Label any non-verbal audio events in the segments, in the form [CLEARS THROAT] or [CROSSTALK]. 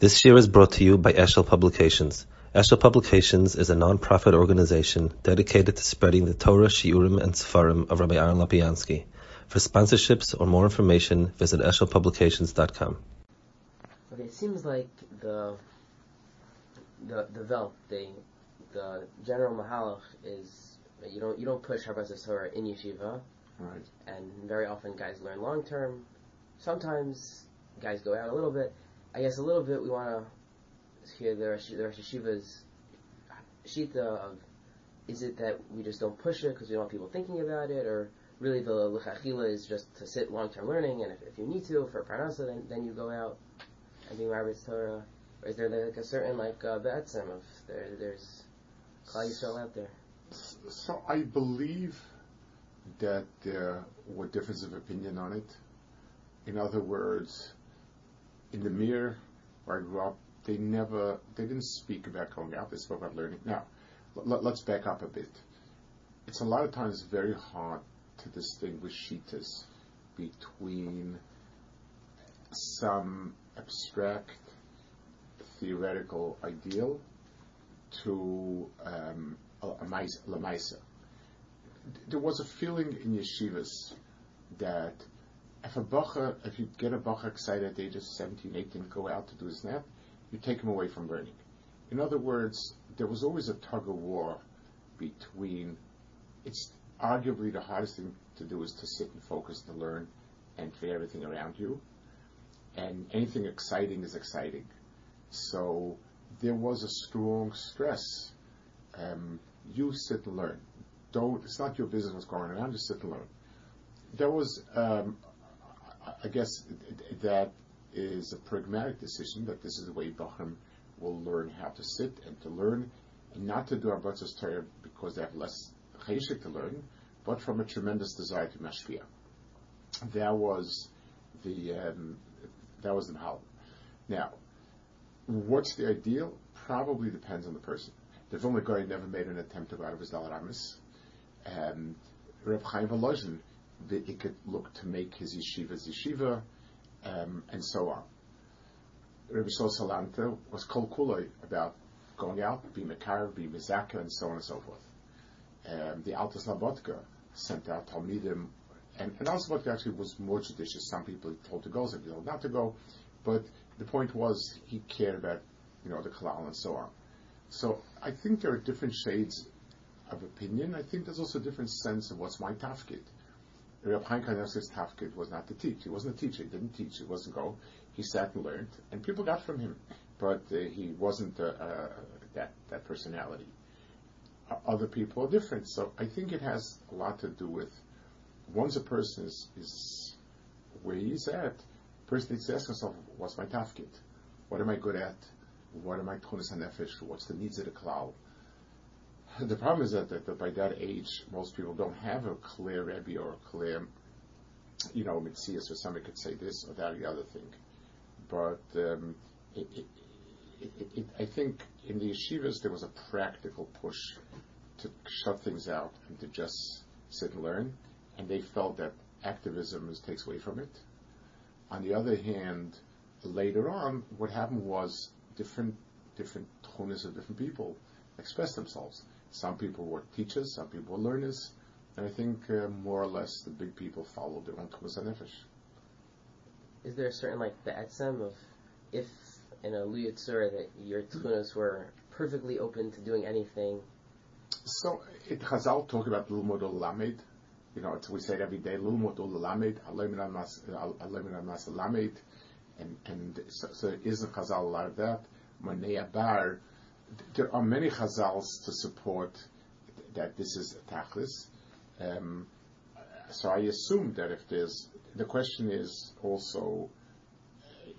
This year is brought to you by Eshel Publications. Eshel Publications is a non-profit organization dedicated to spreading the Torah, Shiurim, and Sefarim of Rabbi Aaron Lopiansky. For sponsorships or more information, visit eshelpublications.com. Okay, it seems like the the the Vel, the the general mahalach is you don't you don't push Harbatzas Torah in yeshiva, Right. and very often guys learn long term. Sometimes guys go out a little bit. I guess a little bit we want to hear the Rosh, the Rosh Yeshiva's shita of is it that we just don't push it because we don't want people thinking about it, or really the lechachila is just to sit long term learning, and if, if you need to for parnasa, then, then you go out and do Harbatzas Torah. Or is there like a certain like uh, of there there's Klal Yisrael out there? So I believe that there were differences of opinion on it. In other words, in the Mir where I grew up, they never, they didn't speak about going out. They spoke about learning. Now, l- let's back up a bit. It's a lot of times very hard to distinguish shitas between some abstract theoretical ideal to um, a, a mais- lemaisa. There was a feeling in yeshivas that if a bacha, if you get a bacha excited at the age of 17, 18, go out to do his nap, you take him away from learning. In other words, there was always a tug of war between, it's arguably the hardest thing to do is to sit and focus to learn and for everything around you. And anything exciting is exciting. So there was a strong stress. Um, you sit and learn. Don't. It's not your business what's going on. Just sit and learn. There was, um, I guess, that is a pragmatic decision that this is the way Bachram will learn how to sit and to learn, and not to do Harbatzas Torah because they have less cheshik to learn, but from a tremendous desire to mashpia. That was the um, that was the mahal. Now, what's the ideal? Probably depends on the person. The Vilna never made an attempt to go out of his Dalaramis. Um, Reb Chaim Volozhin, it could look to make his yeshiva his yeshiva, um, and so on. Rabbi Shlomo Salanter was kol kuloi about going out, be Makar, be Mizaka, and so on and so forth. Um, the Alter Slabodka sent out Talmidim, and, and Alter Slabodka actually was more judicious. Some people he told to go, some people told not to go, but the point was he cared about, you know, the Kalal and so on. So I think there are different shades of opinion. I think there's also a different sense of what's my tafkid. Reb Chaim tafkid was not to teach. He wasn't a teacher. He didn't teach. He wasn't go. He sat and learned, and people got from him. But uh, he wasn't uh, uh, that that personality. Other people are different. So I think it has a lot to do with once a person is, is where he's at, person needs to ask himself, what's my tafkid? What am I good at? What am I tunis hanefesh? What's the needs of the klal? The problem is that, that, that, by that age, most people don't have a clear Rebbe or a clear, you know, Mitzias, so somebody could say this or that or the other thing. But um, it, it, it, I think in the yeshivas there was a practical push to shut things out and to just sit and learn, and they felt that activism is, takes away from it. On the other hand, later on, what happened was different different tones of different people expressed themselves. Some people were teachers, some people were learners, and I think uh, more or less the big people followed their own Tumas HaNefesh. Is there a certain like the etzem of if in a Luyatzur that your tunas were perfectly open to doing anything? So it Chazal talk about Lulmod Lamed. You know, we say it every day, Lulmod Lamed, Alemin Mas Lamed, and and so, so there is a Chazal a lot of that. Manea Bar there are many chazals to support that this is a tachlis. Um, so I assume that if there's the question is also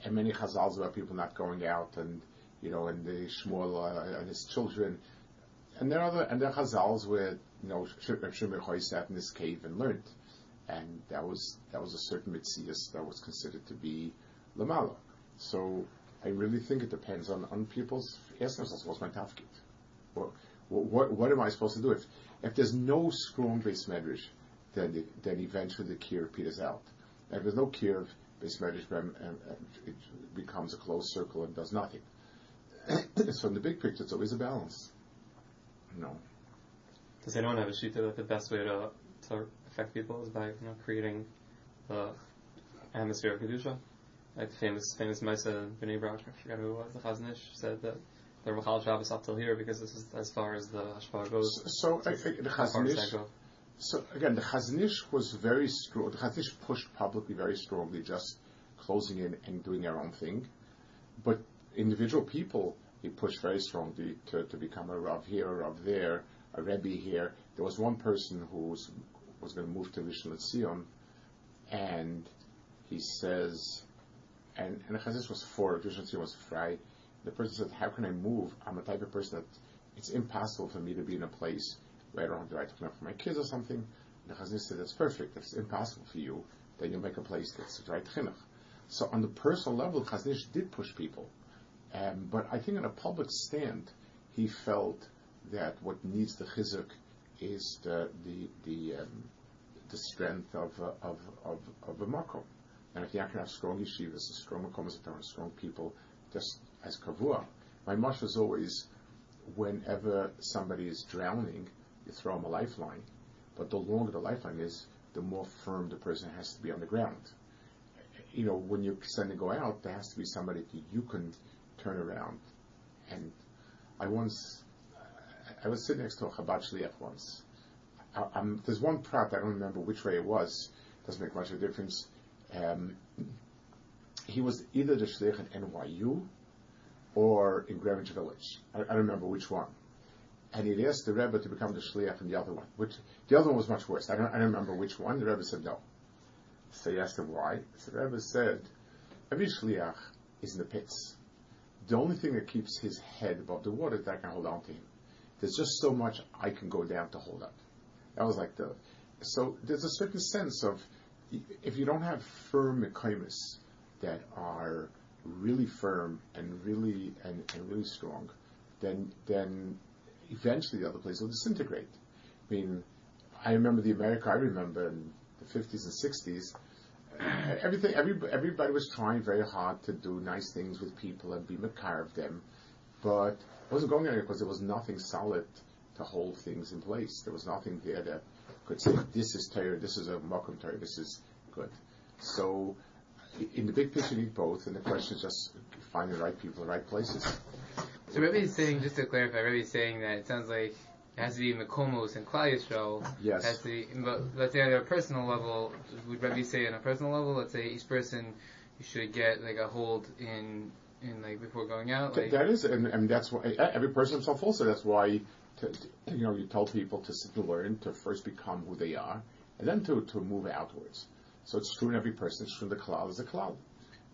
and many chazals about people not going out and you know and the Shmuel uh, and his children and there are other and there are chazals where you know Shimon sat in this cave and learned and that was that was a certain mitzias that was considered to be lamala. So I really think it depends on, on people's asking themselves, what's my tafkid? What, what, what am I supposed to do? If, if there's no strong base medrash, then, the, then eventually the kier peters out. if there's no kier, Beis Medrash it becomes a closed circle and does nothing. [COUGHS] so in the big picture, it's always a balance. No. Does anyone have a sheet that the best way to, to affect people is by you know creating the atmosphere of kedusha? Like the famous famous Mesa Bnei Brak, I forgot who it was. The Chazon Ish said that the Rachal Shabbos up till here because this is as far as the Hashpah goes. So, so I, I, the Chazon Ish, so again, the Chazon Ish was very strong. The Chazon Ish pushed publicly very strongly, just closing in and doing their own thing. But individual people, he pushed very strongly to, to become a Rav here, a Rav there, a Rebbe here. There was one person who was, was going to move to Rishon LeZion, and he says, and, and Chazon Ish was for, LeZion was frei. The person said, how can I move? I'm a type of person that it's impossible for me to be in a place where I don't have the right to clean up for my kids or something. The Chazon Ish said, that's perfect. If it's impossible for you, then you make a place that's the right chinuch. So on the personal level, Chazon Ish did push people. Um, but I think on a public stand, he felt that what needs the chizuk is the the the, um, the strength of uh, of of of a makom. And if you can have strong yeshivas, strong makom strong people, just as kavua. My mush is always, whenever somebody is drowning, you throw them a lifeline. But the longer the lifeline is, the more firm the person has to be on the ground. You know, when you send to go out, there has to be somebody that you can turn around. And I once, I was sitting next to a Chabad Shliach once. I, there's one prat, I don't remember which way it was, doesn't make much of a difference. Um, he was either the Shliach at NYU or in Greenwich Village. I, I, don't remember which one. And he'd asked the Rebbe to become the Shliach in the other one, which the other one was much worse. I don't, I don't remember which one. The Rebbe said no. So he asked him why. So the Rebbe said, every Shliach is in the pits the only thing that keeps his head above the water is that I can hold on to him. There's just so much I can go down to hold up. That was like the. So there's a certain sense of if you don't have firm mekaimis that are really firm and really and, and really strong, then then eventually the other place will disintegrate. I mean, I remember the America I remember in the 50s and 60s [CLEARS THROAT] everything, every, everybody was trying very hard to do nice things with people and be makar of them, but it wasn't going anywhere because there was nothing solid to hold things in place. There was nothing there that could say, this is Torah, this is a Mokum Torah, this is good. So, in the big picture, you need both, and the question is just finding the right people in the right places. So Rebbe is saying, just to clarify, Rebbe is saying that it sounds like it has to be Makomos and Klal Yisrael. Yes. Has to be, but let's say on a personal level, would Rebbe say on a personal level, let's say each person you should get like a hold in in like before going out. Like, that is, and, and that's why every person himself also. That's why to, to, you know you tell people to sit to learn to first become who they are, and then to to move outwards. So it's true in every person. It's true in the cloud as a cloud,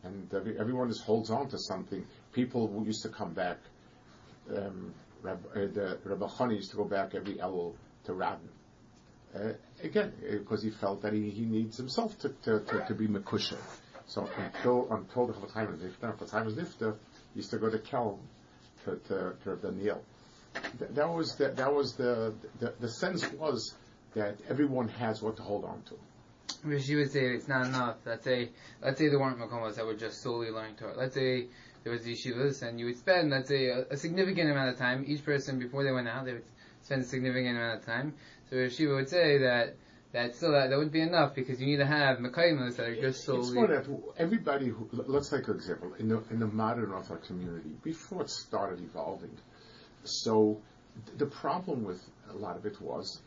and every, everyone just holds on to something. People who used to come back. Um, Rabbi, uh, the Rabbi Chani used to go back every Elul to Radin. Uh, again, because he felt that he, he needs himself to, to, to, to be Mekusha. So until until the time of Nifta, the time of Nifta, he used to go to Kelm to, to, to Daniel. That, that was the, that was the, the the sense was that everyone has what to hold on to. She would say it's not enough. Let's say let's say there weren't makomos that were just solely learning Torah. Let's say there was yeshivas, and you would spend, let's say, a, a, significant amount of time. Each person, before they went out, they would spend a significant amount of time. So yeshiva would say that that still that, that wouldn't be enough because you need to have mekayimos that are just solely. It's more that everybody who let's take an example in the in the modern Orthodox community before it started evolving. So the problem with a lot of it was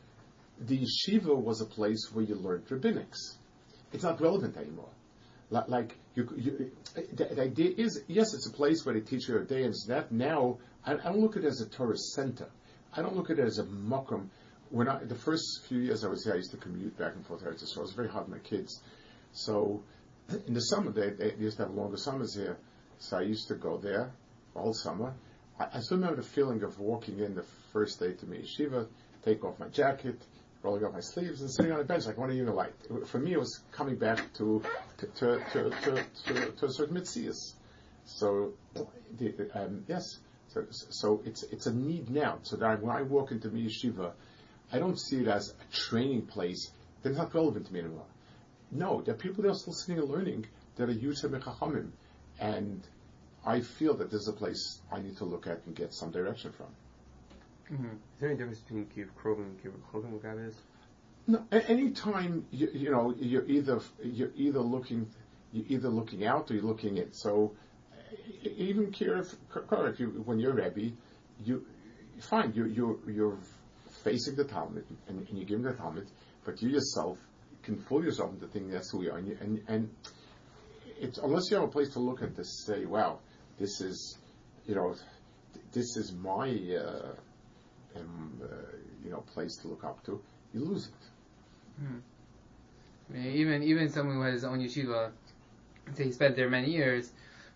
the yeshiva was a place where you learned rabbinics. It's not relevant anymore. Like you, you, the, the, idea is, yes, it's a place where they teach you a day and that. Now, I, I, don't look at it as a tourist center. I don't look at it as a makom. When I, the first few years I was here, I used to commute back and forth so it was very hard on my kids. So, in the summer, they, they used to have longer summers here. So I used to go there all summer. I, still remember the feeling of walking in the first day to me yeshiva, take off my jacket, rolling up my sleeves and sitting on a bench like one of you going to light. For me, it was coming back to to to to, to, to, a certain mitzias. So, the, um, yes. So, so it's it's a need now. So that when I walk into my yeshiva, I don't see it as a training place. That's not relevant to me anymore. No, there are people that are still sitting and learning. that are Yutza Mechachamim. And I feel that this is a place I need to look at and get some direction from. Mm-hmm. Is there any difference between Kiv Krov and Kiv Chovim, what Gabi is? No, a- anytime you, you know you're either you're either looking you're either looking out or you're looking in. So even Kiruv, if you when you're Rebbe, you fine you you you're facing the Talmud and, and you're giving the Talmud, but you yourself can fool yourself into thinking that's who you are. And, and and it's unless you have a place to look at this, say, wow, this is you know this is my uh, um, uh, you know place to look up to. You lose it. I mean, even even someone who has his own yeshiva, he spent there many years,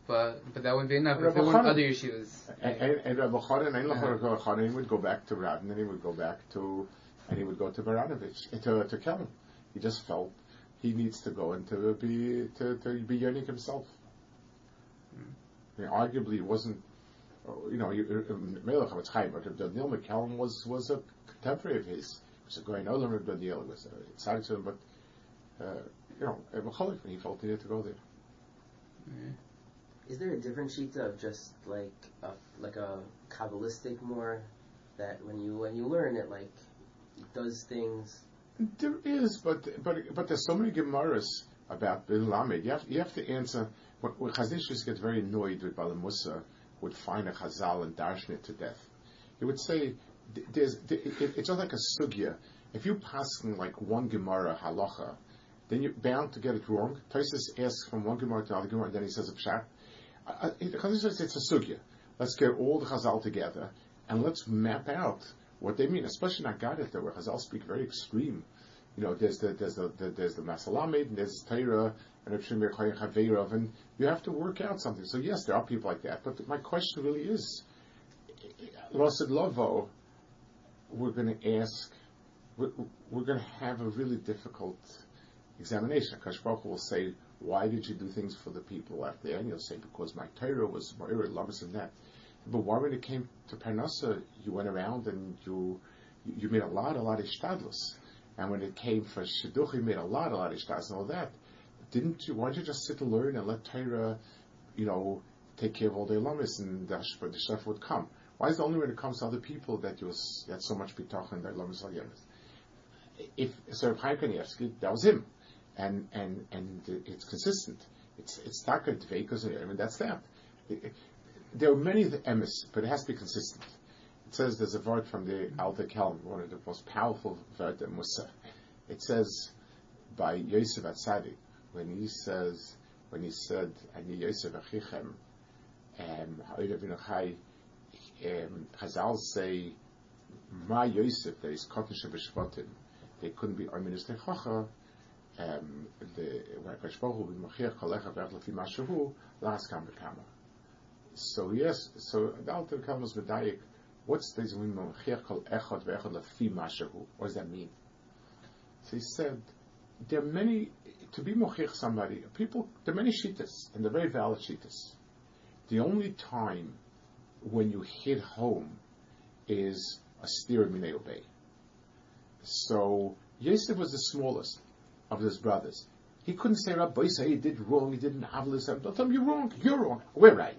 but but that wouldn't be enough if there weren't other yeshivas. And, and, and Rabbi Chanan, and Rabbi Chanan would go back to Radin, and he would go back to, and he would go to Baranovich, to, to Kelm. He just felt he needs to go and to be, to, to be yearning himself. I mean, arguably, it wasn't, you know, uh, Melech Chaim, but Daniel McCallum was, was a contemporary of his. He was a going Olam of Daniel, was exciting to him, but, uh, you know, Rabbi Chanan, he felt he needed to go there. Is there a different sheet of just like a, like a kabbalistic more that when you when you learn it like it does things There is, but but but there's so many gemaras about Bin Lamed. You have you have to answer. When, Chazishus get very annoyed with Bala Musa, would find a Chazal and darshan it to death. He would say, "There's th- it, it's just like a sugya. If you pass like one gemara halacha, then you're bound to get it wrong." Tosis asks from one gemara to another gemara, and then he says a pshat. Uh, says it's a sugya. Let's get all the Chazal together and let's map out what they mean, especially in Agadah, where Chazal speak very extreme. You know, there's the there's the, the there's the Masalamed, and there's Torah, and and you have to work out something. So yes, there are people like that, but my question really is, Rosid Lovo, we're going to ask, we're, we're going to have a really difficult examination. Akash will say, why did you do things for the people out there? And you'll say, because my Torah was more lamas than that. But why when it came to Parnassa, you went around and you you made a lot, a lot of shtadlus. And when it came for shidduch, you made a lot, a lot of shtadlus and all that. Didn't you? Why don't you just sit and learn and let Torah, you know, take care of all the lamas and the, the stuff would come? Why is it only when it comes to other people that you that so much bitach and the lamas al If Sir Chaim Kanievsky, that was him, and and and it's consistent. It's it's not good dveikus and I mean that's that. There are many of the but it has to be consistent. It says there's a word from the Alter Kelm, one of the most powerful word Musa. It says by Yosef Atzadik when he says when he said Ani Yosef Achichem, um, um, Chazal say Ma Yosef that is Kodesh B'Shvatim. They couldn't be Arminus Nechacha. Um, the when Hakadosh Baruch Hu b'Mochiach Kolecha V'Ech Lefi Mashahu Las Kam B'Kama. So yes, so the Alter Kelm was medayik. What's this mean? Mochiach Kol V'Echad Lefi Mashahu. What does that mean? So he said there are many to be mochich somebody. People there are many shitas and they're very valid shitas. The only time when you hit home is a steer minei obey. So Yosef was the smallest of his brothers. He couldn't say Rabbi say he did wrong, he didn't have this. Don't tell him you're wrong, you're wrong. We're right.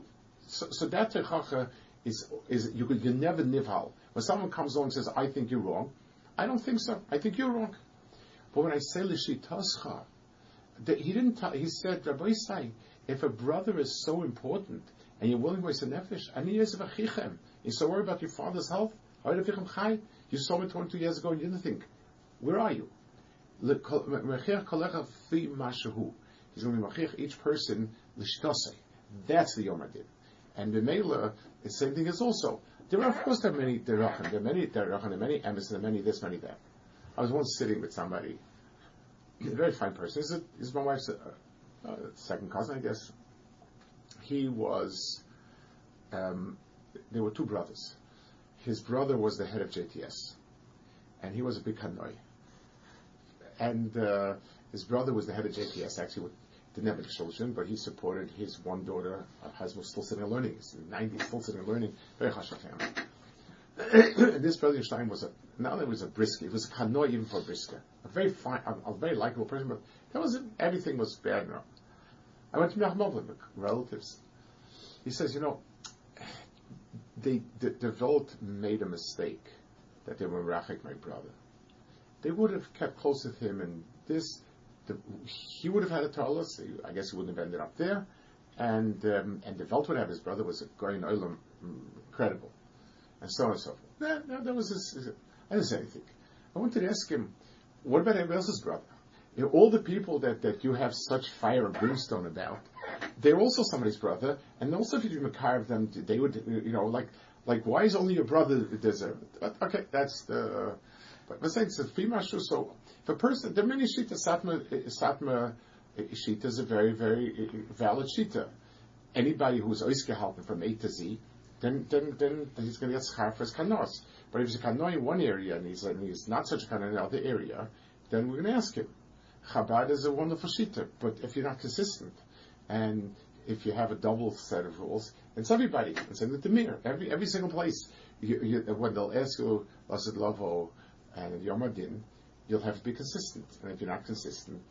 So, so that techacha is is you could you never nivhal. When someone comes along and says, I think you're wrong, I don't think so. I think you're wrong. But when I say l'shitascha, he didn't tell, he said, Rabbi say, if a brother is so important and you're willing to waste a nefesh, and he is v'chichem, you're so worried about your father's health? You saw me 22 years ago and you didn't think, where are you? He's going mechir each person. That's the Yom Adin. And the Mela, the same thing is also. There are, of course, there are many derachim, there are many derachim, there are many emes, there are many this, many that. I was once sitting with somebody, a very fine person. He's, a, he's my wife's second cousin, I guess. He was, um, there were two brothers. His brother was the head of JTS, and he was a big Hanoi. And uh, his brother was the head of JTS, actually, didn't have any children, but he supported his one daughter, her husband still sitting and learning. He's in the 90s, still sitting and learning. Very hush family. [COUGHS] this brother Stein was a, not only was a brisker, he was a Hanoi even for brisker. A very fine, a, a very likable person, but that was everything was bad now. I went to Menachem relatives. He says, you know, they, the, the made a mistake that they were Rachik, my brother. They would have kept close with him, and this, the, he would have had a Talis. I guess he wouldn't have ended up there. And um, and the Volt would have his brother was a Goyin Olam, incredible, and so on and so forth. No, no, that was his, I didn't say anything. I wanted to ask him, what about everybody else's brother? You know, all the people that, that you have such fire and brimstone about, they're also somebody's brother, and also if you carve them, they would, you know, like, like why is only your brother deserve it? Okay, that's the. But I'm saying it's a fimashu. So if a person, there are many shita satma satma eh, shita is a very very eh, valid shita. Anybody who's oiskehalten from A to Z, then then then he's going to get schar for his kanos. But if he's a kanoi in one area and he's, and he's not such a kanoi in another area, then we're going to ask him. Chabad is a wonderful shita, but if you're not consistent, and if you have a double set of rules, it's everybody. It's in the mirror. Every every single place. You, you, when they'll ask you Lasid Lavo and Yom Adin, you'll have to be consistent. And if you're not consistent,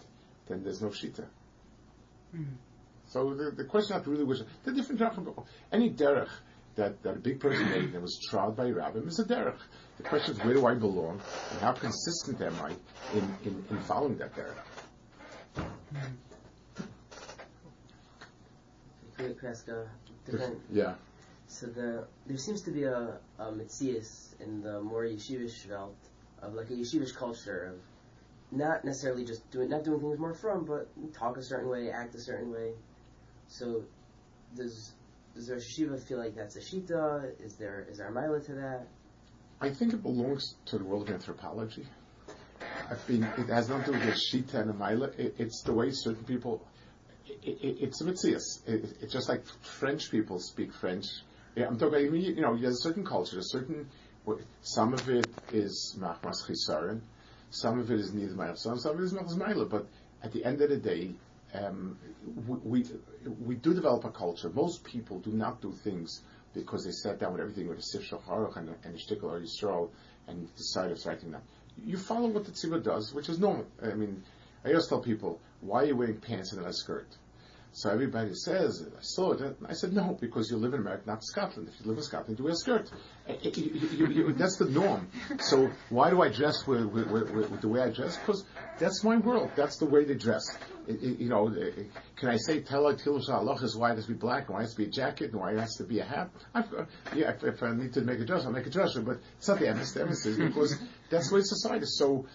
then there's no shita. Mm. So the, the question not really was the different any derech that, that a big person made that was tried by Rabbim is a derech. The question is where do I belong and how consistent am I in, in, in following that derech. Could I ask a different? Yeah. So the there seems to be a, a mitzias in the more yeshivish welt of like a yeshivish culture of not necessarily just doing not doing things more from, but talk a certain way, act a certain way. So does does the Shiva feel like that's a Shita? Is there is there a mila to that? I think it belongs to the world of anthropology. I mean, it has nothing to do with Shita and a mila. It, it's the way certain people. It, it, it's a mitzias. it's just like French people speak French. Yeah, I'm talking about, you know, there's a certain culture, a certain, some of it is machmas chisaron, some of it is neither ma'af, some of it is machmas ma'ila, but at the end of the day, um, we, we do develop a culture. Most people do not do things because they sat down with everything with a Sif Shacharuch and, a Shtickle or Yisrael and decided to writing them. You follow what the tzibah does, which is normal. I mean, I always tell people, why are you wearing pants and not a skirt? So everybody says, I saw it. And I said, no, because you live in America, not Scotland. If you live in Scotland, you wear a skirt. You, you, you, that's the norm. So why do I dress with, with, with, with the way I dress? Because that's my world. That's the way they dress. It, it, you know, eh, can I say tell Allah is why it has to be black, and why it has to be a jacket, and why it has to be a hat? I've, uh, yeah, if, if, I need to make a dress, I'll make a dress, but it's not the emphasis, the emphasis because [LAUGHS] that's the way society is. So,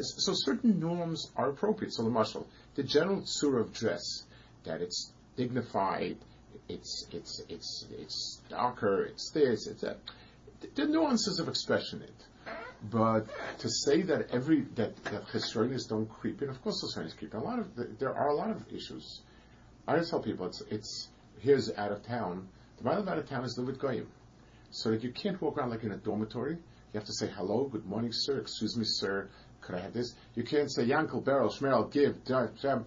so certain norms are appropriate. So the marshal, the general surah of dress, that it's dignified, it's it's it's it's darker, it's this, it's that. The nuances of expression it. But to say that every that that historians don't creep in, of course historians creep in. A lot of there are a lot of issues. I always tell people it's it's here's out of town. The mile out of town is live with goyim, so that you can't walk around like in a dormitory. You have to say hello, good morning, sir, excuse me, sir, could I have this? You can't say Yankel, Beryl, Shmerel, give, jam, jam,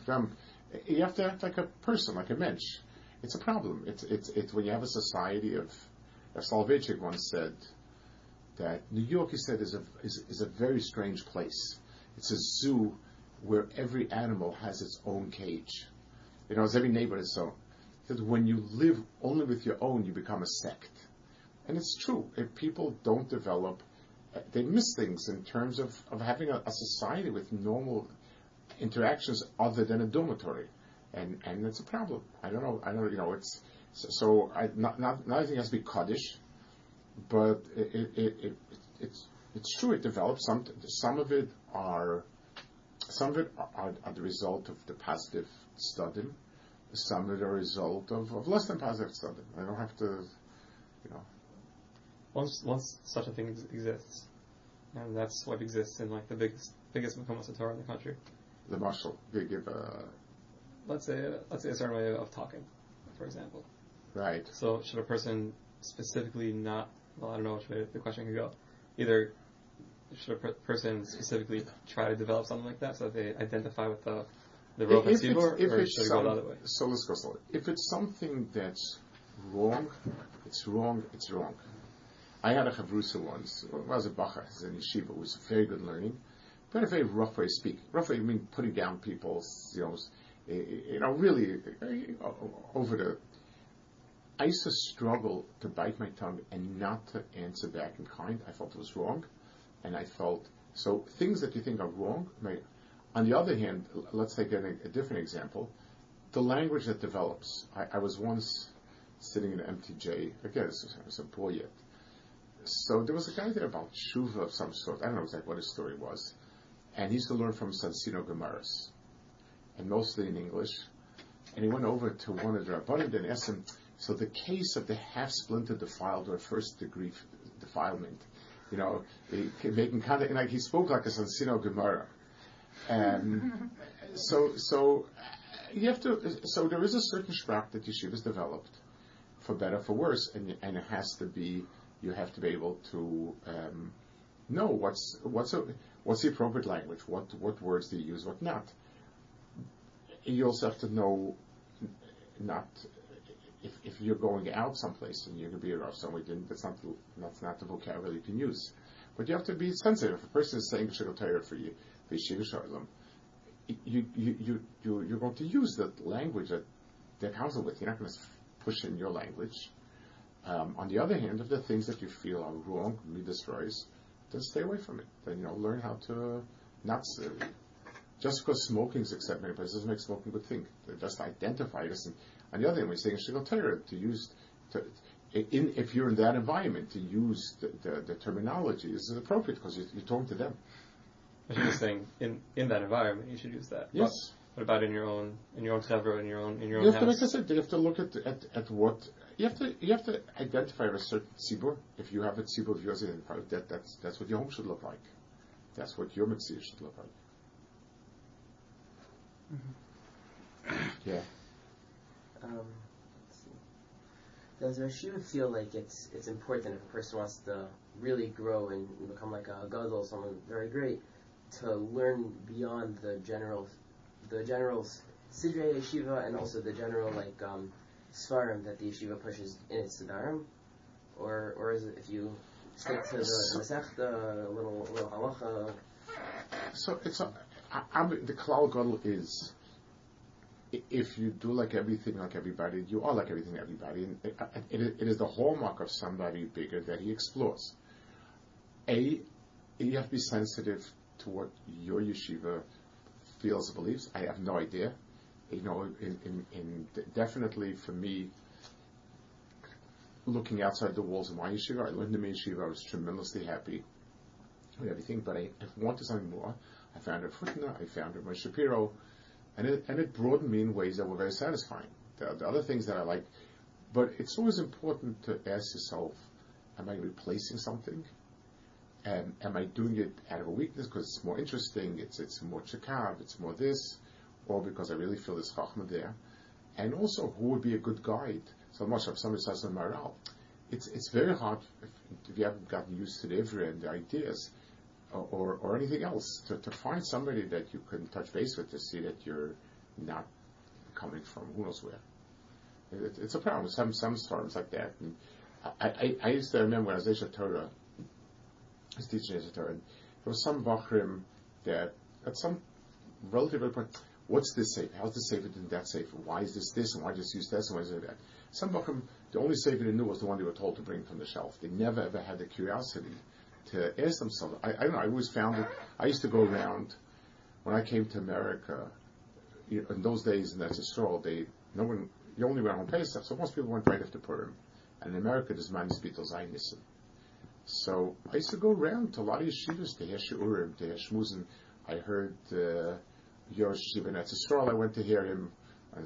you have to act like a person, like a mensch. It's a problem. It's, it's, it's when you have a society of, as Soloveitchik once said, that New York, he said, is a, is, is a very strange place. It's a zoo where every animal has its own cage. You know, as every neighbor is so. That when you live only with your own, you become a sect. And it's true. If people don't develop, they miss things in terms of, of having a, a society with normal interactions other than a dormitory, and and it's a problem. I don't know. I don't. You know, it's so. so I, not not not everything has to be kaddish, but it, it, it, it it's it's true. It develops some. Some of it are some of it are, are the result of the positive study. Some of it are a result of, of less than positive study. I don't have to, you know. Once once such a thing exists, and that's what exists in like the biggest biggest Makomas Torah in the country the muscle. They give a. Let's say let's say a certain way of talking, for example. Right. So should a person specifically not? Well, I don't know which way the question could go. Either should a per- person specifically try to develop something like that so that they identify with the the rope and or, or should it go the other way? So let's go slowly. If it's something that's wrong, it's wrong. It's wrong. I had a chavrusa once. Well, I was a bacha, in yeshiva. It was very good learning very, very rough way to speak. Rough way, I mean putting down people's, you know, you know, really uh, over the. I used to struggle to bite my tongue and not to answer back in kind. I felt it was wrong, and I felt so things that you think are wrong. May, on the other hand, let's take a, a different example. The language that develops. I, I was once sitting in an MTJ. Again, I was a boy yet. So there was a guy there about tshuva of some sort. I don't know exactly what his story was. And he used to learn from Soncino Gemaras. And mostly in English. And he went over to one of the Rabbanim and asked him, so the case of the half-splinter defiled or first degree defilement, you know, making kind of, like he spoke like a Soncino Gemara. And [LAUGHS] so, so you have to, so there is a certain sprach that yeshivas developed for better, for worse, and, and it has to be, you have to be able to um, know what's what's a, what's the appropriate language, what what words do you use, what not. You also have to know not if, if you're going out someplace and you're going to be around then that's not the, that's not the vocabulary you can use. But you have to be sensitive. If a person is saying Torah for you, for Yeshiva Shalom, you, you, you, you, you're going to use the language that they're counseling with. You're not going to push in your language. Um, on the other hand, if the things that you feel are wrong, me destroys, then stay away from it. Then you know, learn how to not. Uh, just because smoking is accepted many places doesn't make smoking a good thing. Just identify it. And on the other hand, we're saying Shigel Torah to use to, in, if you're in that environment to use the, the, the terminology is appropriate because you, you're talking to them. Was just saying, in, in that environment, you should use that. Yes. But what about in your own in your own chevra, in your own in your you own have to, like I said, you have to look at, at, at what you have to you have to identify a certain tzibur. If you have a tzibur of yours identified, that that's that's what your home should look like. That's what your mitzvah should look like. Yeah. Um, let's see. Does Rashiva feel like it's it's important if a person wants to really grow and become like a gadol, someone very great, to learn beyond the general, the general sidrei yeshiva and also the general like um, svarim that the yeshiva pushes in its sidarim, or or is it if you stick to the uh, masechta, a little little halacha? So it's a, I, I'm, the klal gadol is if you do like everything like everybody, you are like everything everybody, and it, it, it is the hallmark of somebody bigger that he explores. A, you have to be sensitive to what your yeshiva feels and believes. I have no idea. You know, in, in, in definitely for me, looking outside the walls of my yeshiva, I learned in my yeshiva, I was tremendously happy with everything, but I, I wanted something more. I found it Futna, I found it with Shapiro, and it, and it broadened me in ways that were very satisfying. The, the other things that I like, but it's always important to ask yourself, am I replacing something? Am I doing it out of a weakness because it's more interesting, it's, it's more chakav, it's more this, or because I really feel this chachma there? And also, who would be a good guide? So much if somebody says in morale, it's, it's very hard if, if you haven't gotten used to the and the ideas, or, or, or anything else, to, to find somebody that you can touch base with to see that you're not coming from who knows where. It, it's a problem. Some some farms like that. And I, I, I used to remember when I was Esha Torah, I was teaching Esha Torah, and there was some Bachrim that at some relative point, what's this safe? How's this safer than that safer? Why is this this and why just use this and why is it that? Some Bachrim, the only safer they knew was the one they were told to bring from the shelf. They never ever had the curiosity to ask themselves. I, I don't know. I always found it. I used to go around when I came to America. You know, in those days in that stroll, they no one you only went on Pesach, so most people went right after Purim. And in America, there's minus Beatles Zionism. So I used to go around to a lot of yeshivas to hear shiurim, to hear. I heard uh, your yeshiva in Eretz Yisrael. I went to hear him. I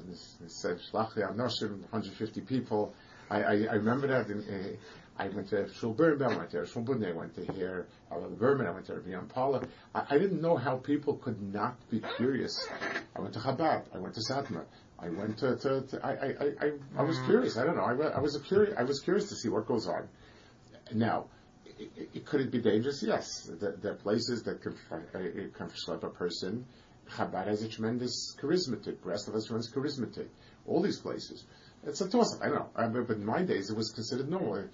said Shlachli Anoshim, 150 people. I, I, I remember that. In, uh, I went to Shul Birnbaum, I went to Shul Budne, I went to hear Alan Berman, I went to Rabbi Paula. I, I didn't know how people could not be curious. I went to Chabad, I went to Satmar, I went to, to, to I, I, I, I, was curious. I don't know. I, I was a curious. I was curious to see what goes on. Now, it, it, could it be dangerous? Yes. There, there are places that can, uh, it can schlep a person. Chabad has a tremendous charisma charismatic. Breslov has tremendous charismatic. All these places. It's a toss-up. I know. Uh, but, in my days, it was considered normal.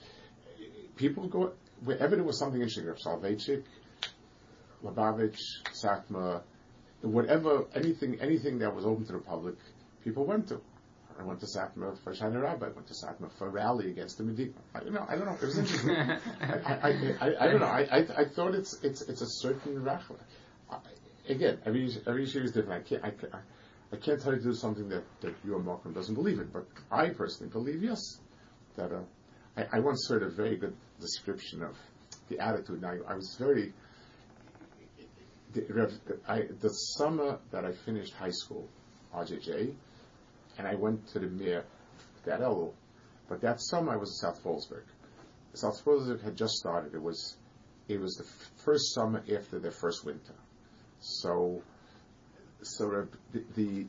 People go wherever there was something interesting. Reb Soloveitchik, Lubavitch, Satmar, whatever, anything, anything that was open to the public, people went to. I went to Satmar for Shana Rabbi. I went to Satmar for a rally against the Medina. I, you know, I don't know. It was interesting. [LAUGHS] I, I, I, I, don't know. I, I, I thought it's it's it's a certain rachla. Again, every every issue is different. I can't I, I can't tell you to do something that that your Malcolm doesn't believe in, but I personally believe yes. That uh, I, I once heard a very good description of the attitude. Now I was very the, I, the summer that I finished high school, RJJ, and I went to the Mir, that Elul. But that summer I was in South Fallsburg. South Fallsburg had just started. It was, it was the f- first summer after their first winter. So, so the,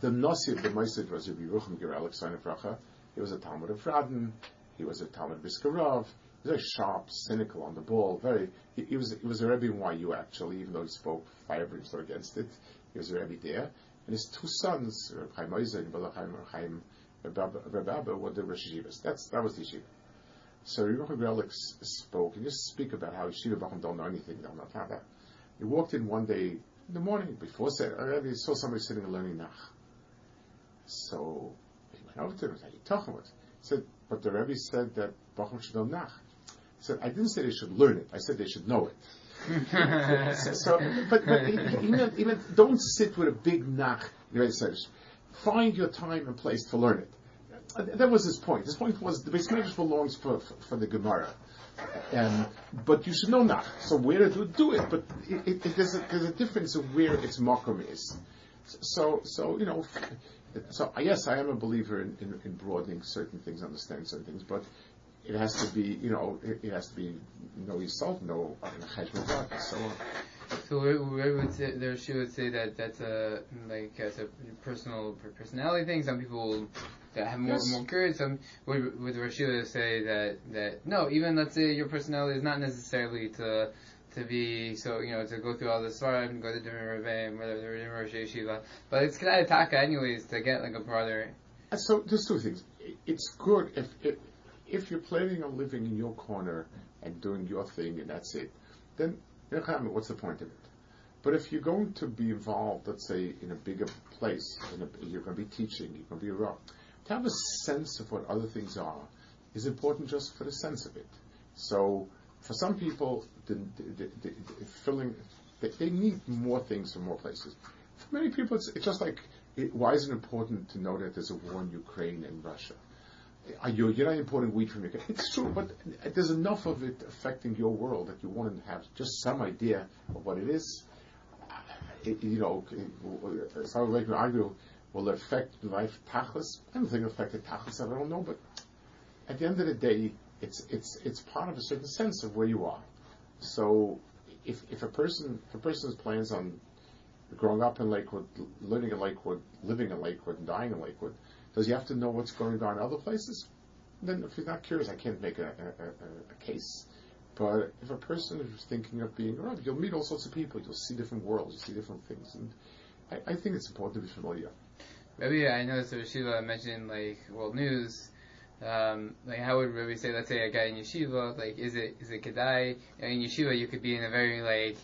the, Nasi of the Meisid was Rabbi Yerucham Ger Alexander Bracha. He was a Talmud of Radin. He was a Talmud of Biskarov. He was very sharp, cynical on the ball. Very, he, he was he was a Rebbe in YU actually, even though he spoke fire brimstone against it. He was a Rebbe there, and his two sons, Reb Chaim Oizer and Reb Chaim Chaim Abba, were the Rosh Yeshivas. That's that was the yeshiva. So Yerucham Alex spoke and just speak about how yeshiva don't know anything. They'll not have that. He walked in one day in the morning before uh, he saw somebody sitting and learning Nach. So he went over to him and said, "You talking about?" He said, "But the Rebbe said that Bacham should know Nach." He said, "I didn't say they should learn it. I said they should know it." so, [LAUGHS] so, but, but even, even don't sit with a big nach. It find your time and place to learn it. That was his point. His point was the base measures belongs for, for, for the Gemara. Um, but you should know nach. So where to do, it. But it, it, it, there's, a, there's a difference of where its makom is. So, so you know, so yes, I am a believer in, in, in broadening certain things, understanding certain things, but it has to be, you know, it, has to be know yourself, know cheshbon and so on. So where, where would say, there she would say that that's a like as a personal personality thing. Some people that have more Yes. more courage. Some would would Rashida say that that no, even let's say your personality is not necessarily to to be so you know to go through all the svarim, and go to different rebbeim, whether they're in Rosh Yeshiva, but it's kind of taka anyways to get like a broader. Uh, so there's two things. It's good if, if if you're planning on living in your corner and doing your thing and that's it, then what's the point of it? But if you're going to be involved, let's say, in a bigger place, a, you're going to be teaching, you're going to be a rock, to have a sense of what other things are is important just for the sense of it. So for some people, the, the, the, filling, they, they need more things from more places. For many people, it's, it's just like, it, why is it important to know that there's a war in Ukraine and Russia? Are you, you're not importing wheat from Ukraine. [LAUGHS] It's true, but there's enough of it affecting your world that you want to have just some idea of what it is. Uh, it, you know, it, uh, some to argue, will it affect life tachlis? I don't think it affected tachlis. I don't know, but at the end of the day, it's it's it's part of a certain sense of where you are. So, if if a person if a person plans on growing up in Lakewood, living in Lakewood, living in Lakewood, and dying in Lakewood, does he have to know what's going on in other places? Then, if he's not curious, I can't make a, a, a, a case. But if a person is thinking of being around, you'll meet all sorts of people. You'll see different worlds. You'll see different things, and I, I think it's important to be familiar. Maybe I noticed that Shiva mentioned like world news. Um, like how would Rabbi say, let's say a guy in yeshiva, like is it is it kedai? In yeshiva, you could be in a very like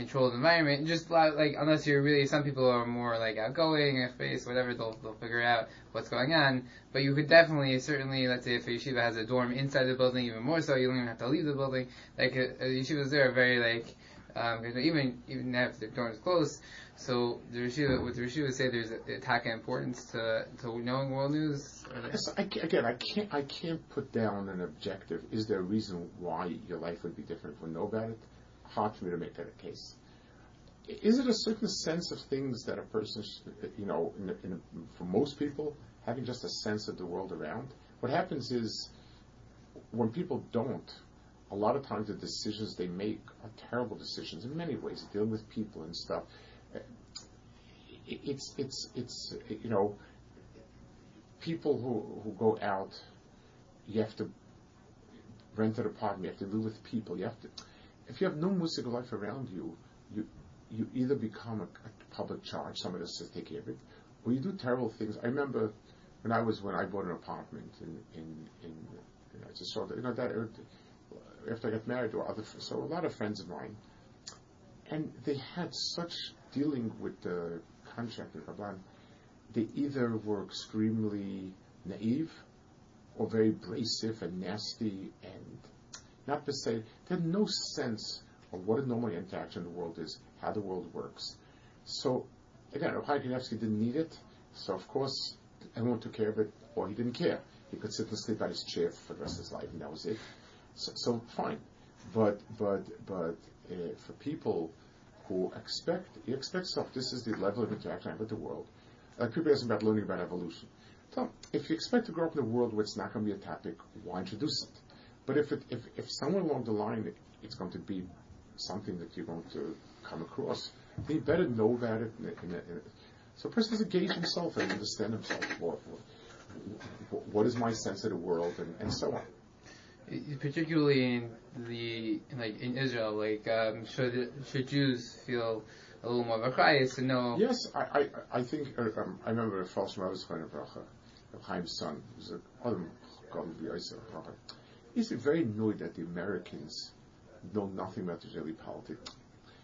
controlled environment. Just li- like unless you're really, some people are more like outgoing, face, whatever. They'll they'll figure out what's going on. But you could definitely, certainly, let's say if a yeshiva has a dorm inside the building, even more so, you don't even have to leave the building. Like uh, yeshivas there are very like um, even even if the dorm is close. So the yeshiva, would the yeshiva say there's a, a taka importance to to knowing world news? Like- I, again, I can't I can't put down an objective. Is there a reason why your life would be different if we know about it? Hard for me to make that a case. Is it a certain sense of things that a person, you know, in, in, for most people, having just a sense of the world around? What happens is when people don't, a lot of times the decisions they make are terrible decisions in many ways, dealing with people and stuff. It's it's it's you know people who, who go out, you have to rent an apartment, you have to live with people, you have to, if you have no musical life around you, you, you either become a, a public charge, somebody to take care of it, or you do terrible things. I remember when I was, when I bought an apartment in, in, in, I just saw that, you know, that, uh, after I got married, or other, so a lot of friends of mine, and they had such dealing with the contract with Rabban. They either were extremely naive or very abrasive and nasty and not to say they had no sense of what a normal interaction in the world is, how the world works. So again, Kanevsky didn't need it, so of course everyone took care of it, or he didn't care. He could sit and sleep out his chair for the rest of his life, and that was it. So, so fine, but but but uh, for people who expect, you expect stuff. This is the level of interaction with the world. Like people ask about learning about evolution. So if you expect to grow up in a world where it's not going to be a topic, why introduce it? But if it, if, if somewhere along the line it, it's going to be something that you're going to come across, then you better know about it. In a, in a, in a, so a person has to gauge himself and understand himself. What, what, what is my sense of the world, and, and so on particularly in the like in Israel, like um, should should Jews feel a little more of a to know? Yes, I I, I think uh, um, I remember a false Moses kind of Chaim's son, who's a Adam He's very annoyed that the Americans know nothing about Israeli politics.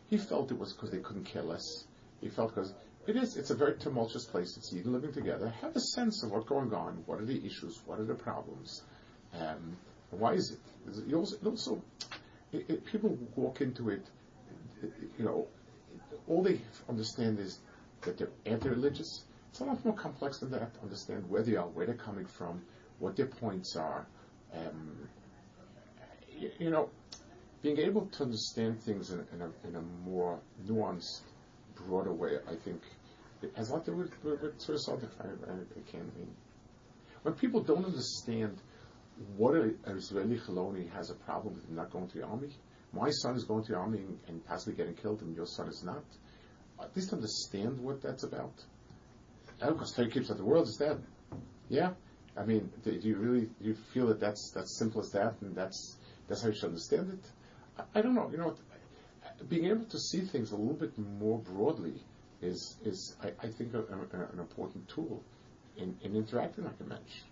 He felt it was because they couldn't care less. He felt because it is, it's a very tumultuous place. It's even living together. Have a sense of what's going on. What are the issues? What are the problems? Um, why is it? You also, also it, it, people walk into it, you know, all they understand is that they're anti-religious. It's a lot more complex than that. Understand where they are, where they're coming from, what their points are. Um, you, you, know, being able to understand things in, in, a, in, a, more nuanced, broader way, I think, it has a lot to do with, with, with sort of mean. When people don't understand what an Israeli Chaloni has a problem with not going to the army? My son is going to the army and, and possibly getting killed, and your son is not. At least understand what that's about. Because Torah keeps that the world is dead. Yeah, I mean, do you really do you feel that that's that's simple as that, and that's that's how you should understand it? I, I don't know. You know, being able to see things a little bit more broadly is is I, I think a, a, an important tool in, in interacting like a mensch.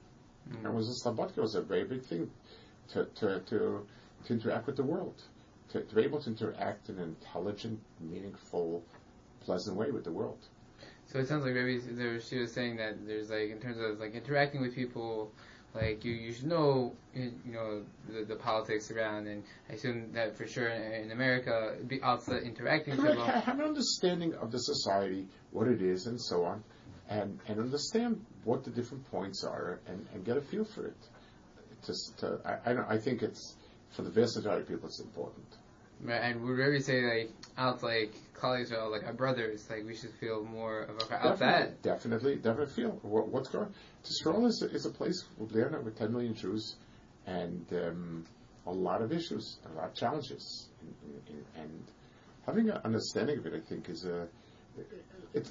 Mm. And was a Slabodka was a very big thing to, to, to, to interact with the world, to, to be able to interact in an intelligent, meaningful, pleasant way with the world. So it sounds like maybe there, she was saying that there's like in terms of like interacting with people, like you you should know you know the, the politics around, and I assume that for sure in, in America, be outside interacting with people. Have an understanding of the society, what it is, and so on and, and understand what the different points are and, and get a feel for it. Just to, I, I, I think it's, for the vast majority of people, it's important. Right, and would really say like out like colleagues or like our brothers, like we should feel more of a out that. Definitely, definitely feel what, what's going. Tishrol is a, is a place with 10 million Jews, and um, a lot of issues, a lot of challenges, and, and, and having an understanding of it, I think, is a. It,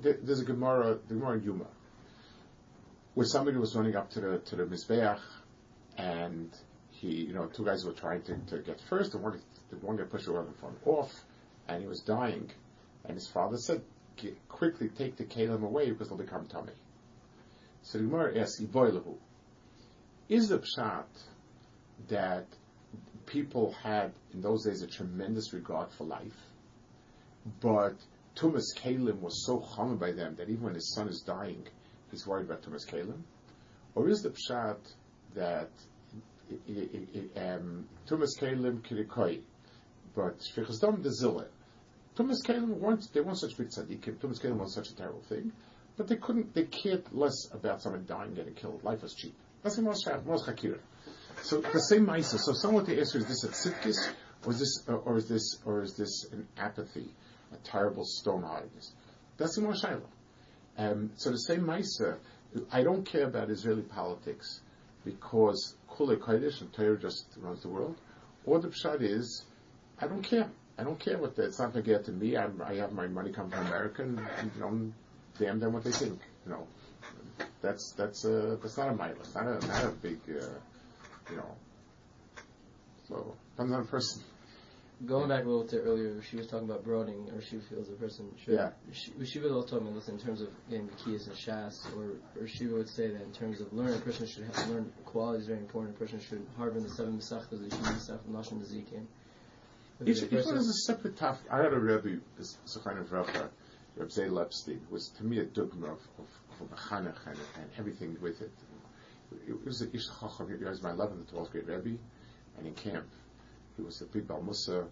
there's a Gemara, the Gemara in Yoma, where somebody was running up to the to the mizbeach, and he, you know, two guys were trying to, to get first, and one, the one guy pushed the other one off, and he was dying, and his father said, "Quickly take the kalim away because they'll become tummy." So the Gemara asks, "Iboilahu." Is the pshat that people had in those days a tremendous regard for life, but Tumas Kalim was so harmed by them that even when his son is dying, he's worried about Tumas Kalim? Or is the pshat that um, Tumas Kalim kirikoi, but Shvichas Dom the Zille? Tumas Kalim weren't, they weren't such big tzaddikim, Tumas Kalim wasn't such a terrible thing, but they couldn't, they cared less about someone dying, getting killed. Life was cheap. That's the most chakir. So the same ma'isa. So someone to ask, is this a tzidkis, or is this, or is this, or is this an apathy? a terrible stone hardness. That's the Moshe um, So the same Maisa, I don't care about Israeli politics because Kule Kodesh and Torah just runs the world. Or the Pshat is, I don't care. I don't care what that. It's not going to get to me. I'm, i have my money come from America, and you know, damn them what they think. You know, that's that's uh, that's not a mile. It's not a not a big, uh, you know. So depends on the person going back a little to earlier, she was talking about broadening, or she feels a person should. Yeah. She, she was also talking about listen in terms of getting the keys and shas, or or she would say that in terms of learning, a person should have, learn quality is very important. A person should harbor the seven mesachtas, the shini mesachtas, nashim zikim. Each, each one is a separate tough. I had a Rebbe, this kind of Rebbe, uh, Reb Zeidel Epstein, was to me a dogma of, of, of and, and everything with it. It was a Ish Chacham, he was my 11th and 12th grade Rebbe, and in camp, he was a big Balmusa,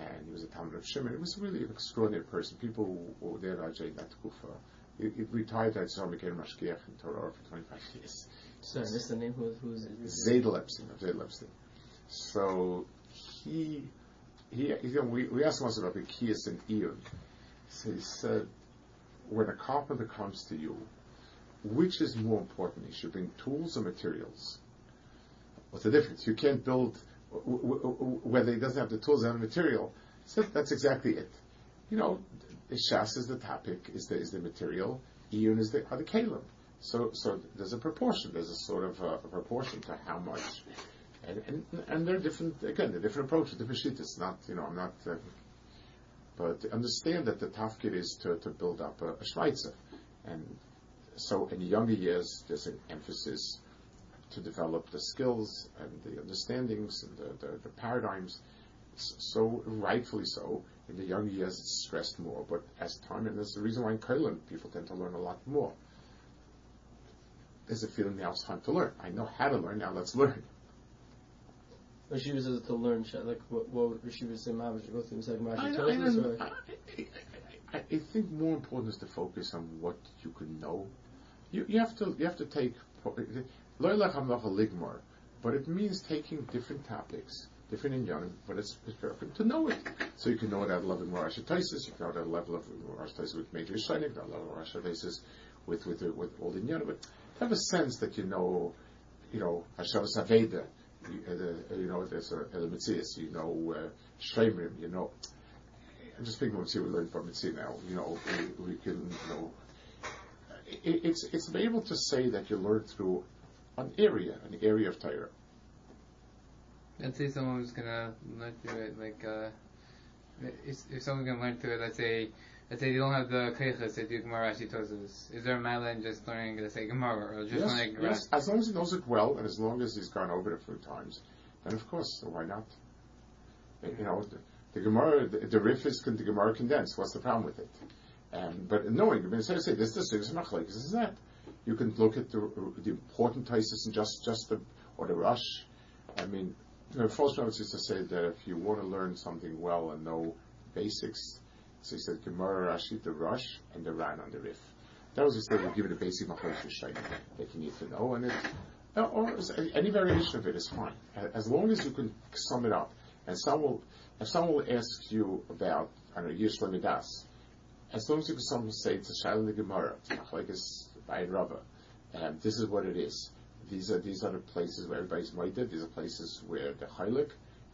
and he was a Talmud of Shimon. It was a really an extraordinary person. People who were there, Ajay, that Kufa. He, he retired at Zohar became Mashgiach in Torah for 25 years. Sorry, this is the name. Who, who's it? Zeidel Epstein, Zeidel Epstein. So he, he, we, we asked once about Bekias and Iyun. So he said, when a carpenter comes to you, which is more important? He should bring tools or materials. What's the difference? You can't build w- w- w- whether he doesn't have the tools and the material. So that's exactly it. You know, the shas is the topic, is the is the material. Iyun is the are the. So so there's a proportion. There's a sort of a, a proportion to how much, and and and they're different. Again, they're different approaches, different shit. It's not you know I'm not. Uh, but understand that the tafkid is to, to build up a, a Schweitzer. And so in the younger years, there's an emphasis to develop the skills and the understandings and the, the, the paradigms. So rightfully so, in the younger years it's stressed more. But as time, and there's the reason why in kollel people tend to learn a lot more. There's a feeling now it's time to learn. I know how to learn, now let's learn. Rashiva says to learn. Like what? What would Rashiva say? Mamash to go through the second I, I, tells us, don't- or I, I, think more important is to focus on what you can know. You, you have to you have to take Loilach Hamlach Ligmar, but it means taking different topics, different in young, but it's, it's perfect to know it. So you can know it at a level of Tosfos, you can know it at a level of Tosfos with major Shining, at a level of Tosfos with with with all the but have a sense that you know, you know Hashavas Aveda, you, uh, the, you know there's a Elimitzias, you know uh, Shemrim, you know. I'm just thinking what see we learned from Mitzi now. You know, we, we can, you know, it, it's it's able to say that you learn through an area, an area of Torah. Let's say someone was gonna learn through it, like, uh, if, if someone's gonna learn through it, let's say, let's say you don't have the keiches to do Gemara Rashi Tosfos. Is there a mila in just learning, let's say, Gemara, or just yes, learning yes, as long as he knows it well, and as long as he's gone over it a few times, then of course, why not? You know, the, the Gemara, the, the Rif is the Gemara condensed. What's the problem with it? Um, but knowing, I mean, say, say this, this, this, machlekes, this is that. You can look at the, the important places and just, just the, or the Rosh. I mean, the first False is to say that if you want to learn something well and know basics, so he said Gemara, Rashi, the Rosh, and the Ran on the Rif. That was just they would give it a basic machlekes that you need to know, and it, or any variation of it is fine, as long as you can sum it up. And some will, if someone will ask you about, I don't know, Yish Lemidas, as long as you can someone say it's a Shaila the Gemara, it's by Rava, and this is what it is. These are these are the places where everybody's moited. These are places where the chaylik,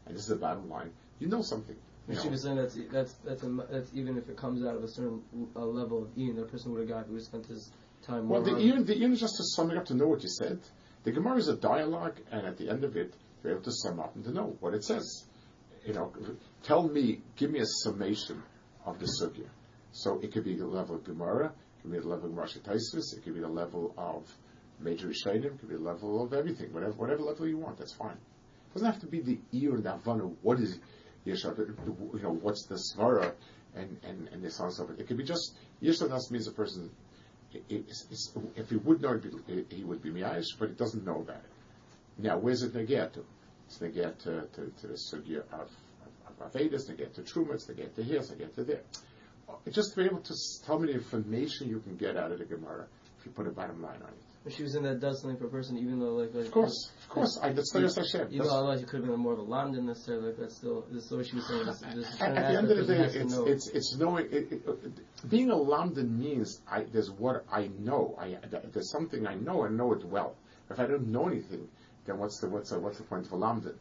and this is the bottom line. You know something. Rashiva know. saying that's that's that's a, that's even if it comes out of a certain uh, level of Iyun, the person would have got who spent his time Well, the even the even just to sum it up to know what you said. The Gemara is a dialogue, and at the end of it, you're able to sum up and to know what it says. You know, tell me, give me a summation of the sugya. So it could be the level of Gemara, it could be the level of Rashi Tosfos, it could be the level of major Rishonim, it could be the level of everything, whatever whatever level you want, that's fine. It doesn't have to be the ear and the Havana, what is Yeshua, you know, what's the Svara, and, and, and this on stuff. It could be just, Yeshua Das means a person it- if he would know, it'd he would be miyash, but he doesn't know about it. Now, where's it neget to? It's neget to, to, to the sugya of, of, of Avedis, neget to Truma, it's neget to here, it's neget to there. Uh, Just to be able to tell me the information you can get out of the Gemara if you put a bottom line on it. Rashiva in that does something for a person, even though like, like Of course, of course, I, that's Toyos Hashem. That's- otherwise you could have been more of a lamdan necessarily, like that's still this is what she was saying. This, this at, at the end of the day, it's, it's, it's knowing, it, it, it, being a lamdan means I, there's what I know. I, there's something I know and know it well. If I don't know anything, then what's the, what's the, what's the point of a lamdan?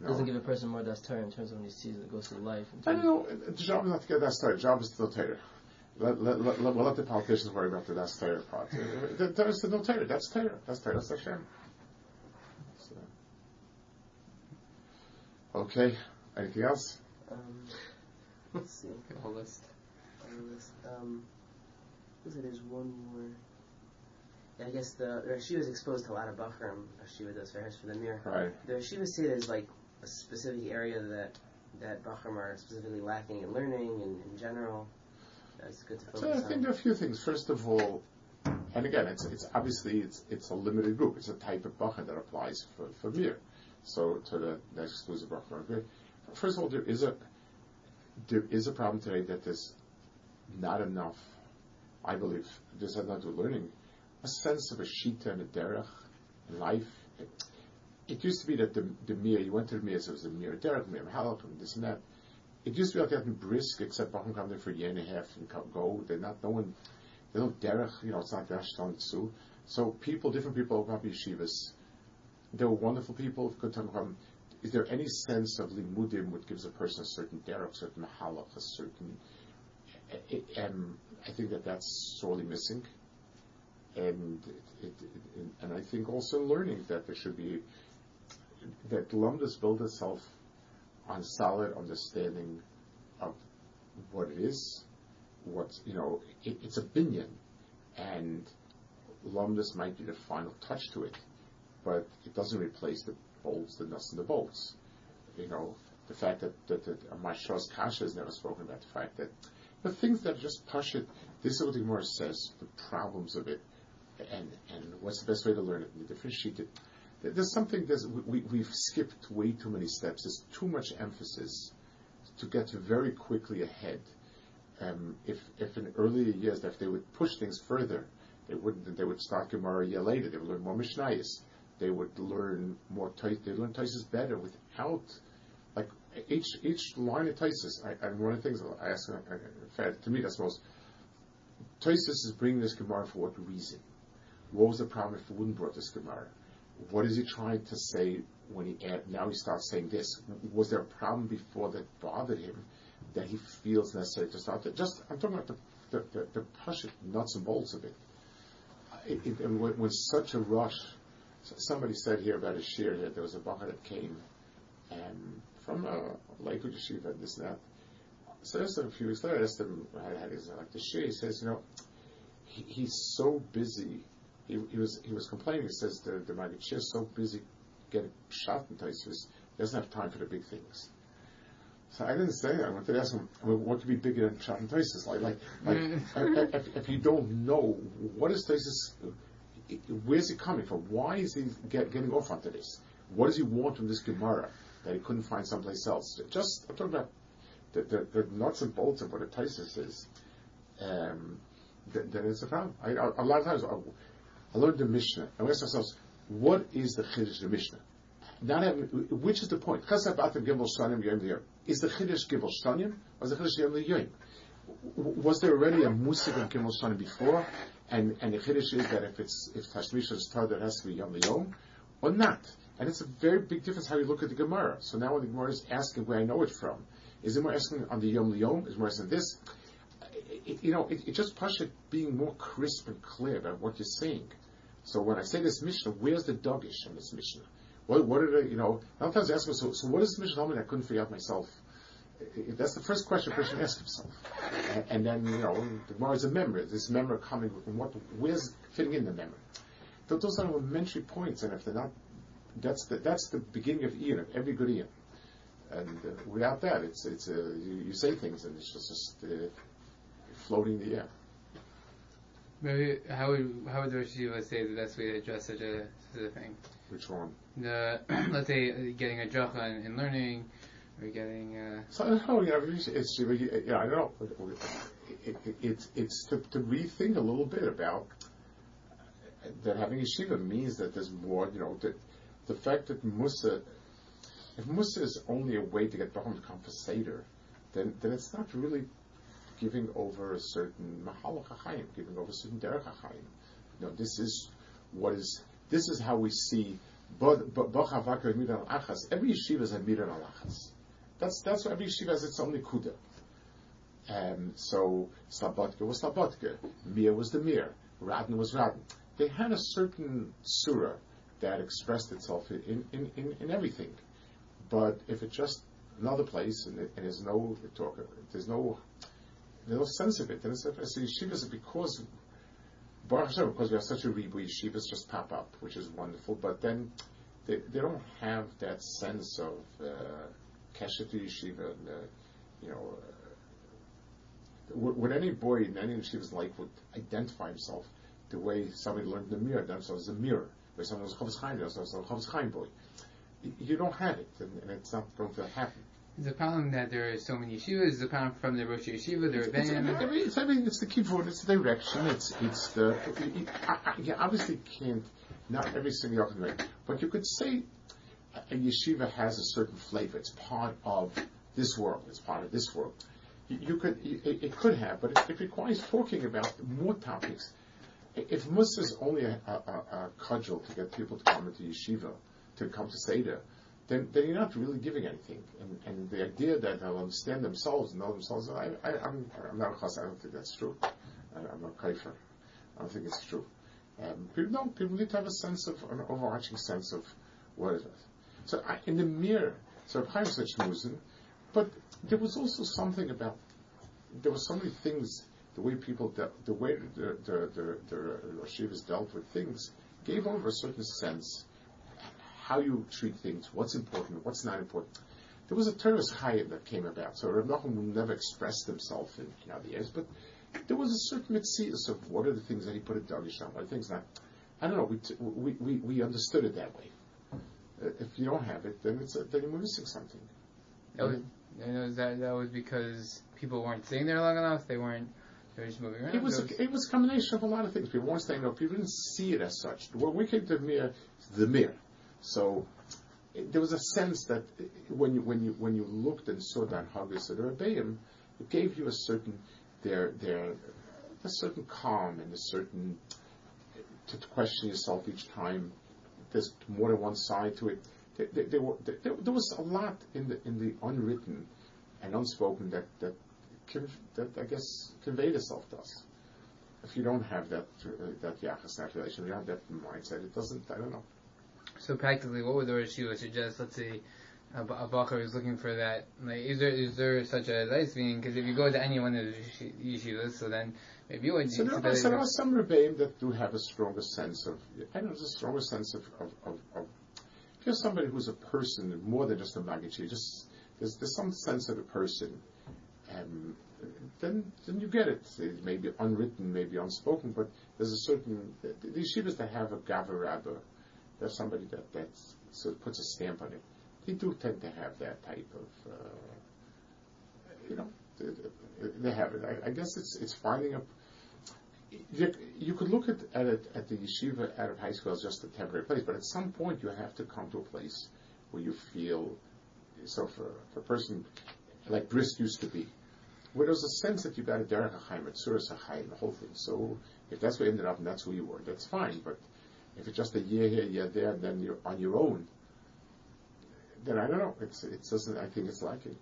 No. doesn't give a person more das in terms of when he sees it goes through life. I don't know. Uh, the job is not to get that started. The job is to know Torah. Let, let, let, let, we'll let the politicians worry about the that's Torah part. There- There's the no Torah. That's Torah. That's Torah. That's Hashem. So. Okay. Anything else? Um, let's see. The whole list. on the list. Um, there's one more. Yeah, I guess the Rashiva is exposed to a lot of Bachram. Rashiva does for for the mirror. Right. The Rashiva say there's like a specific area that that Bachram are specifically lacking in learning and in general? That's good to focus So I on. think there are a few things. First of all, and again, it's it's obviously it's it's a limited group. It's a type of bacher that applies for for beer. So to the, the exclusive beer. First of all, there is a there is a problem today that there's not enough. I believe this has not to do with learning. A sense of a shita and a derech in life. It, it used to be that the the mir you went to the mir, so it was a mir derech, mir halach, and this and that. It used to be like in brisk, except Bacham come there for a year and a half and go. They're not no one. They don't derech. You know, it's not Ashton Tzu. So people, different people open up yeshivas. They were wonderful people. Good time. Is there any sense of limudim which gives a person a certain derech, certain mahalach, a certain? Um, I think that that's sorely missing, and it, it, and I think also learning that there should be that lumdus build itself on solid understanding of what it is, what you know, it, it's a binyan, and lumdus might be the final touch to it, but it doesn't replace the bolts, the nuts and the bolts. You know, the fact that that, that uh, Mashras Kasha has never spoken about the fact that the things that just push it. This is what the Gemara says. The problems of it, and and what's the best way to learn it, and the different sheet. There's something that we, we've skipped way too many steps. There's too much emphasis to get very quickly ahead. Um, if if in earlier years, if they would push things further, they wouldn't. They would start Gemara a year later. They would learn more Mishnayos. They would learn more. They learn Tosfos better without like each each line of Tosfos. I, and one of the things I ask, to me, that's most. Tosfos is bringing this Gemara for what reason? What was the problem if we wouldn't brought this Gemara? What is he trying to say when he add, now he starts saying this? Was there a problem before that bothered him that he feels necessary to start? That? Just I'm talking about the the, the, the push nuts and bolts of it. it, it and when, when, such a rush, somebody said here about a shiur that There was a bacher that came and from a Lakewood yeshiva and this and that. So I asked him a few weeks later. I asked him how, how does like the shiur. He says, you know, he, he's so busy he, he, was he was complaining. He says the the Maggid is so busy getting shot in Tosfos, he doesn't have time for the big things. So I didn't say that. I wanted to ask him, I mean, what could be bigger than shot in Tosfos? Like, [LAUGHS] like, like if, if, you don't know what is Tosfos, where's he coming from? Why is he get, getting off onto this? What does he want from this Gemara that he couldn't find someplace else? Just I'm talking about the, the, the nuts and bolts of what a Tosfos is. Um, then, then it's a problem. I, a, a lot of times. I, I learned the Mishnah, and we ask ourselves, what is the Chiddush the Mishnah? Not having, which is the point? Is the Chiddush Gimel Shanim, or is the Chiddush Yom Yom? Was there already a Musik of Gimel Shanim before, and, and the Chiddush is that if it's, if Tashmish is that it has to be Yom Yom, or not? And it's a very big difference how you look at the Gemara. So now when the Gemara is asking where I know it from, is it more asking on the Yom Yom? Is more asking this? It, you know, it, it just push it being more crisp and clear about what you're saying. So when I say this Mishnah, where's the dogish in this Mishnah? What, what did I, you know, sometimes I ask myself, so, so what this Mishnah that I couldn't figure out myself? That's the first question a person asks himself. And, and, then, you know, the is a memory. This memory coming, from what, where's fitting in the memory? Those are elementary points, and if they're not, that's the, that's the beginning of Iyun, of every good Iyun. And uh, without that, it's, it's, uh, you, you, say things and it's just, just uh, floating the air. Maybe how would how would the Rosh say the best way to address such a such a thing? Which one? The [CLEARS THROAT] let's say uh, getting a dracha in, in learning, or getting. Uh, so I. Yeah, it's, yeah, I don't know. It, it, it's it's to, to rethink a little bit about that having a yeshiva means that there's more. You know, that the fact that Musa, if Musa is only a way to get come for Seder, then then it's not really giving over a certain mahalach hachayim, giving over a certain derech hachayim. You this is what is. This is how we see. Every yeshiva is a miran alachas. That's that's why every yeshiva has its own nikuda. Um, so Slabodka was Slabodka, Mir was the Mir, Radin was Radin. They had a certain surah that expressed itself in, in, in, in everything. But if it's just another place and, it, and there's no talk, there's no no sense of it. And it's, so yeshivas because Baruch Hashem, because we have such a ribu, yeshivas just pop up, which is wonderful. But then they, they don't have that sense of uh, to yeshiva, and, uh, you know, uh, would, would any boy in any yeshiva's life would identify himself the way somebody learned the mirror, themselves a Mirrer, way someone was a Chofetz Chaim, themselves a Chofetz Chaim boy. You don't have it, and, and it's not going to happen. The problem that there are so many yeshivas. The problem from the Rosh Yeshiva, the it's, I mean, it's, I mean, it's the keyboard, it's the direction, it's it's the. You, you, I, I, you obviously can't, not every single argument, but you could say a, yeshiva has a certain flavor. It's part of this world. It's part of this world. You, you could, it, it could have, but it, it requires talking about more topics. If Musa is only a, a, a, a cudgel to get people to come into yeshiva, to come to Seder, then, then you're not really giving anything. And, and the idea that they'll understand themselves and know themselves, I, I, I'm, I'm not a chas, I don't think that's true. I, I'm a kaifer. I don't think it's true. Um, people don't, people need to have a sense of, an overarching sense of what it is. So I, in the mirror, so Chaim said Shmuzen, but there was also something about, there were so many things, the way people, dealt, the way the, the, the, the Roshivas dealt with things, gave over a certain sense how you treat things, what's important, what's not important. There was a Teres Chaim that came about, so Rav Nachum never expressed himself in, in other years, but there was a certain mitzias of what are the things that he put a dagish on, what are the things not. I don't know, we, t- we, we, we understood it that way. Uh, if you don't have it, then it's a, then you're missing something. That was, you know, that that was because people weren't sitting there long enough. They weren't. They were just moving around. It was There a, it was a combination of a lot of things. People weren't staying up. People didn't see it as such. When we came to the mirror, the mirror. So it, there was a sense that when you when you when you looked and saw that Haggis or Rebbeim, it gave you a certain their their a certain calm and a certain to question yourself each time. There's more than one side to it. There, there, there, were, there, there was a lot in the in the unwritten and unspoken that that that I guess conveyed itself to us. If you don't have that uh, that yachas, that relation, you don't have that mindset, it doesn't. I don't know. So practically, what would the Rosh Yeshiva suggest? Let's say a bacher is looking for that. Like, is there is there such a meaning? Because if you go to any one of the yeshi- yeshivas, so then maybe you would. So there, are, so there are some rebbeim that do have a stronger sense of. I don't know, there's a stronger sense of of, of, of if you're somebody who's a person more than just a magnitude, just there's there's some sense of a person. Um, then, then you get it. It may be unwritten, maybe unspoken, but there's a certain the, the yeshivas that have a gava rabba, there's somebody that that sort of puts a stamp on it. They do tend to have that type of, uh, you know, they, have it. I, I guess it's it's finding a. You, you could look at, at it at the yeshiva out of high school as just a temporary place, but at some point you have to come to a place where you feel. So for, for a person like Brisk used to be, where there's a sense that you got a derech hachaim, a tzuras hachaim, the whole thing. So if that's where you ended up and that's who you were, that's fine. But if it's just a year here, year there, then you're on your own. Then I don't know. It's it doesn't. I think it's lacking.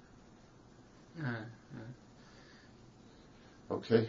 Uh, Okay.